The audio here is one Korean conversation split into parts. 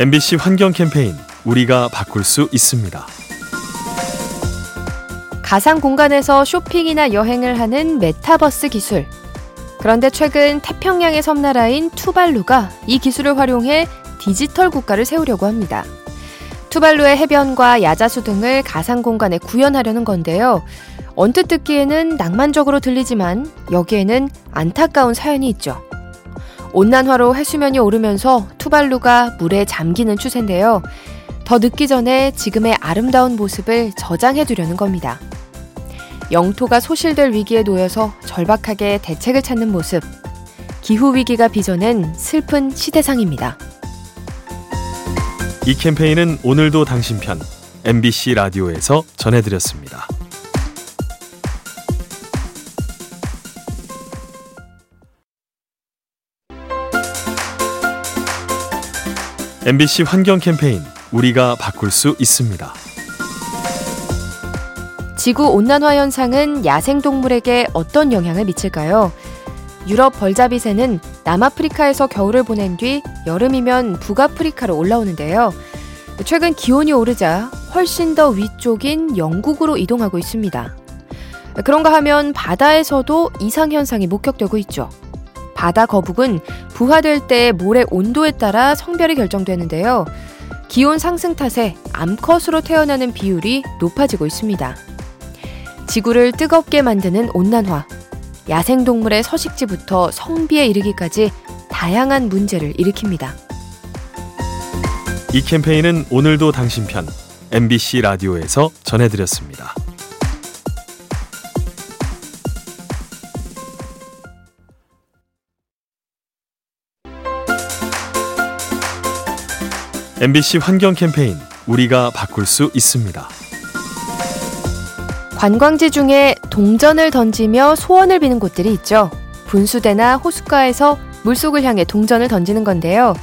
MBC 환경 캠페인 우리가 바꿀 수 있습니다. 가상 공간에서 쇼핑이나 여행을 하는 메타버스 기술. 그런데 최근 태평양의 섬나라인 투발루가 이 기술을 활용해 디지털 국가를 세우려고 합니다. 투발루의 해변과 야자수 등을 가상 공간에 구현하려는 건데요. 언뜻 듣기에는 낭만적으로 들리지만 여기에는 안타까운 사연이 있죠. 온난화로 해수면이 오르면서 투발루가 물에 잠기는 추세인데요. 더 늦기 전에 지금의 아름다운 모습을 저장해 두려는 겁니다. 영토가 소실될 위기에 놓여서 절박하게 대책을 찾는 모습. 기후위기가 빚어낸 슬픈 시대상입니다. 이 캠페인은 오늘도 당신 편 MBC 라디오에서 전해드렸습니다. MBC 환경 캠페인 우리가 바꿀 수 있습니다. 지구 온난화 현상은 야생 동물에게 어떤 영향을 미칠까요? 유럽 벌자비새는 남아프리카에서 겨울을 보낸 뒤 여름이면 북아프리카로 올라오는데요. 최근 기온이 오르자 훨씬 더 위쪽인 영국으로 이동하고 있습니다. 그런가 하면 바다에서도 이상현상이 목격되고 있죠. 바다 거북은 부화될 때 모래 온도에 따라 성별이 결정되는데요. 기온 상승 탓에 암컷으로 태어나는 비율이 높아지고 있습니다. 지구를 뜨겁게 만드는 온난화. 야생동물의 서식지부터 성비에 이르기까지 다양한 문제를 일으킵니다. 이 캠페인은 오늘도 당신 편 MBC 라디오에서 전해드렸습니다. MBC 환경 캠페인 우리가 바꿀 수 있습니다. 관광지 중에 동전을 던지며 소원을 비는 곳들이 있죠. 분수대나 호숫가에서 물속을 향해 동전을 던지는 건데요.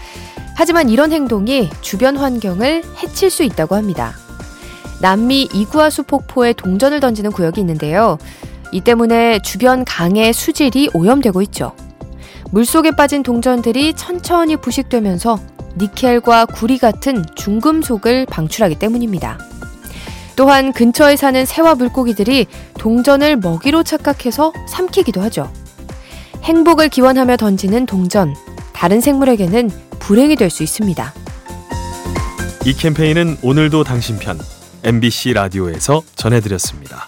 하지만 이런 행동이 주변 환경을 해칠 수 있다고 합니다. 남미 이구아수 폭포에 동전을 던지는 구역이 있는데요. 이 때문에 주변 강의 수질이 오염되고 있죠. 물속에 빠진 동전들이 천천히 부식되면서 니켈과 구리 같은 중금속을 방출하기 때문입니다. 또한 근처에 사는 새와 물고기들이 동전을 먹이로 착각해서 삼키기도 하죠. 행복을 기원하며 던지는 동전, 다른 생물에게는 불행이 될 수 있습니다. 이 캠페인은 오늘도 당신 편 MBC 라디오에서 전해드렸습니다.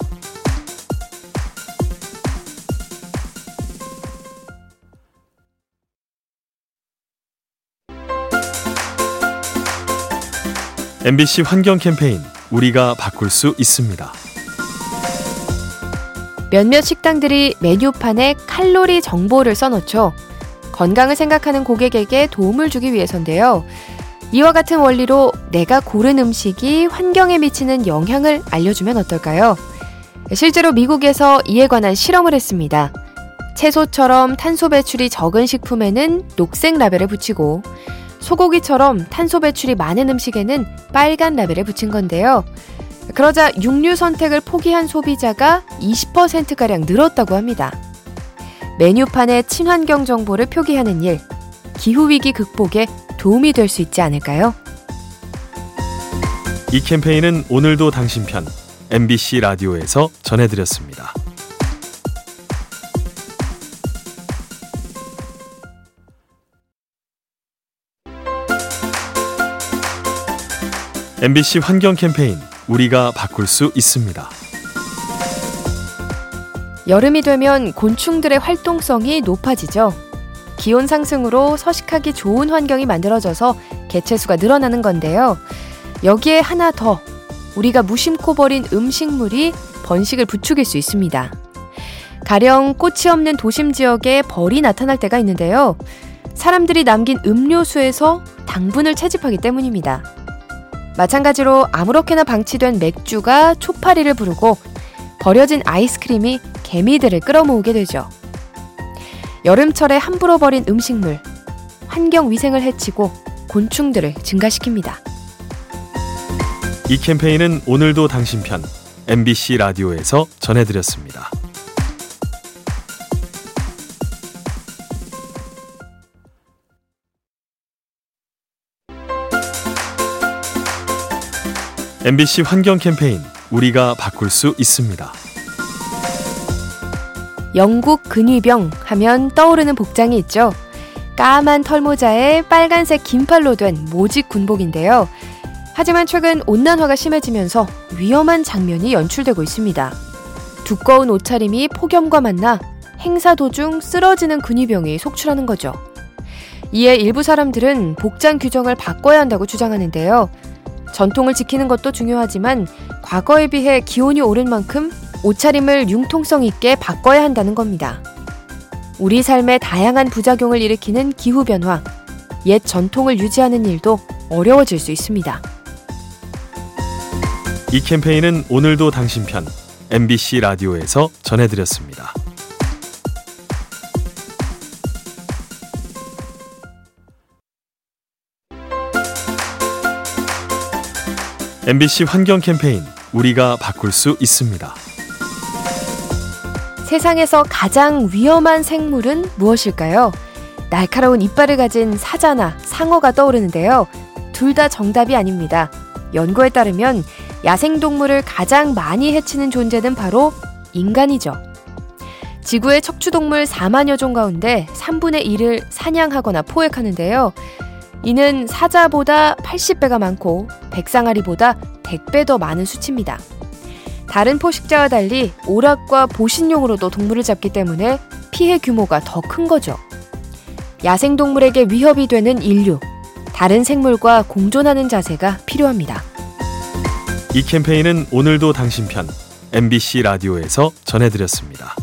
MBC 환경 캠페인 우리가 바꿀 수 있습니다. 몇몇 식당들이 메뉴판에 칼로리 정보를 써놓죠. 건강을 생각하는 고객에게 도움을 주기 위해서인데요. 이와 같은 원리로 내가 고른 음식이 환경에 미치는 영향을 알려주면 어떨까요? 실제로 미국에서 이에 관한 실험을 했습니다. 채소처럼 탄소 배출이 적은 식품에는 녹색 라벨을 붙이고 소고기처럼 탄소 배출이 많은 음식에는 빨간 라벨을 붙인 건데요. 그러자 육류 선택을 포기한 소비자가 20%가량 늘었다고 합니다. 메뉴판에 친환경 정보를 표기하는 일, 기후위기 극복에 도움이 될 수 있지 않을까요? 이 캠페인은 오늘도 당신 편 MBC 라디오에서 전해드렸습니다. MBC 환경 캠페인 우리가 바꿀 수 있습니다. 여름이 되면 곤충들의 활동성이 높아지죠. 기온 상승으로 서식하기 좋은 환경이 만들어져서 개체수가 늘어나는 건데요. 여기에 하나 더 우리가 무심코 버린 음식물이 번식을 부추길 수 있습니다. 가령 꽃이 없는 도심 지역에 벌이 나타날 때가 있는데요. 사람들이 남긴 음료수에서 당분을 채집하기 때문입니다. 마찬가지로 아무렇게나 방치된 맥주가 초파리를 부르고 버려진 아이스크림이 개미들을 끌어모으게 되죠. 여름철에 함부로 버린 음식물, 환경 위생을 해치고 곤충들을 증가시킵니다. 이 캠페인은 오늘도 당신 편 MBC 라디오에서 전해드렸습니다. MBC 환경 캠페인 우리가 바꿀 수 있습니다. 영국 근위병 하면 떠오르는 복장이 있죠. 까만 털모자에 빨간색 긴팔로 된 모직 군복인데요. 하지만 최근 온난화가 심해지면서 위험한 장면이 연출되고 있습니다. 두꺼운 옷차림이 폭염과 만나 행사 도중 쓰러지는 근위병이 속출하는 거죠. 이에 일부 사람들은 복장 규정을 바꿔야 한다고 주장하는데요. 전통을 지키는 것도 중요하지만 과거에 비해 기온이 오른 만큼 옷차림을 융통성 있게 바꿔야 한다는 겁니다. 우리 삶의 다양한 부작용을 일으키는 기후변화, 옛 전통을 유지하는 일도 어려워질 수 있습니다. 이 캠페인은 오늘도 당신 편 MBC 라디오에서 전해드렸습니다. MBC 환경 캠페인 우리가 바꿀 수 있습니다. 세상에서 가장 위험한 생물은 무엇일까요? 날카로운 이빨을 가진 사자나 상어가 떠오르는데요. 둘 다 정답이 아닙니다. 연구에 따르면 야생동물을 가장 많이 해치는 존재는 바로 인간이죠. 지구의 척추동물 4만여 종 가운데 3분의 1을 사냥하거나 포획하는데요. 이는 사자보다 80배가 많고 백상아리보다 100배 더 많은 수치입니다. 다른 포식자와 달리 오락과 보신용으로도 동물을 잡기 때문에 피해 규모가 더 큰 거죠. 야생동물에게 위협이 되는 인류, 다른 생물과 공존하는 자세가 필요합니다. 이 캠페인은 오늘도 당신 편 MBC 라디오에서 전해드렸습니다.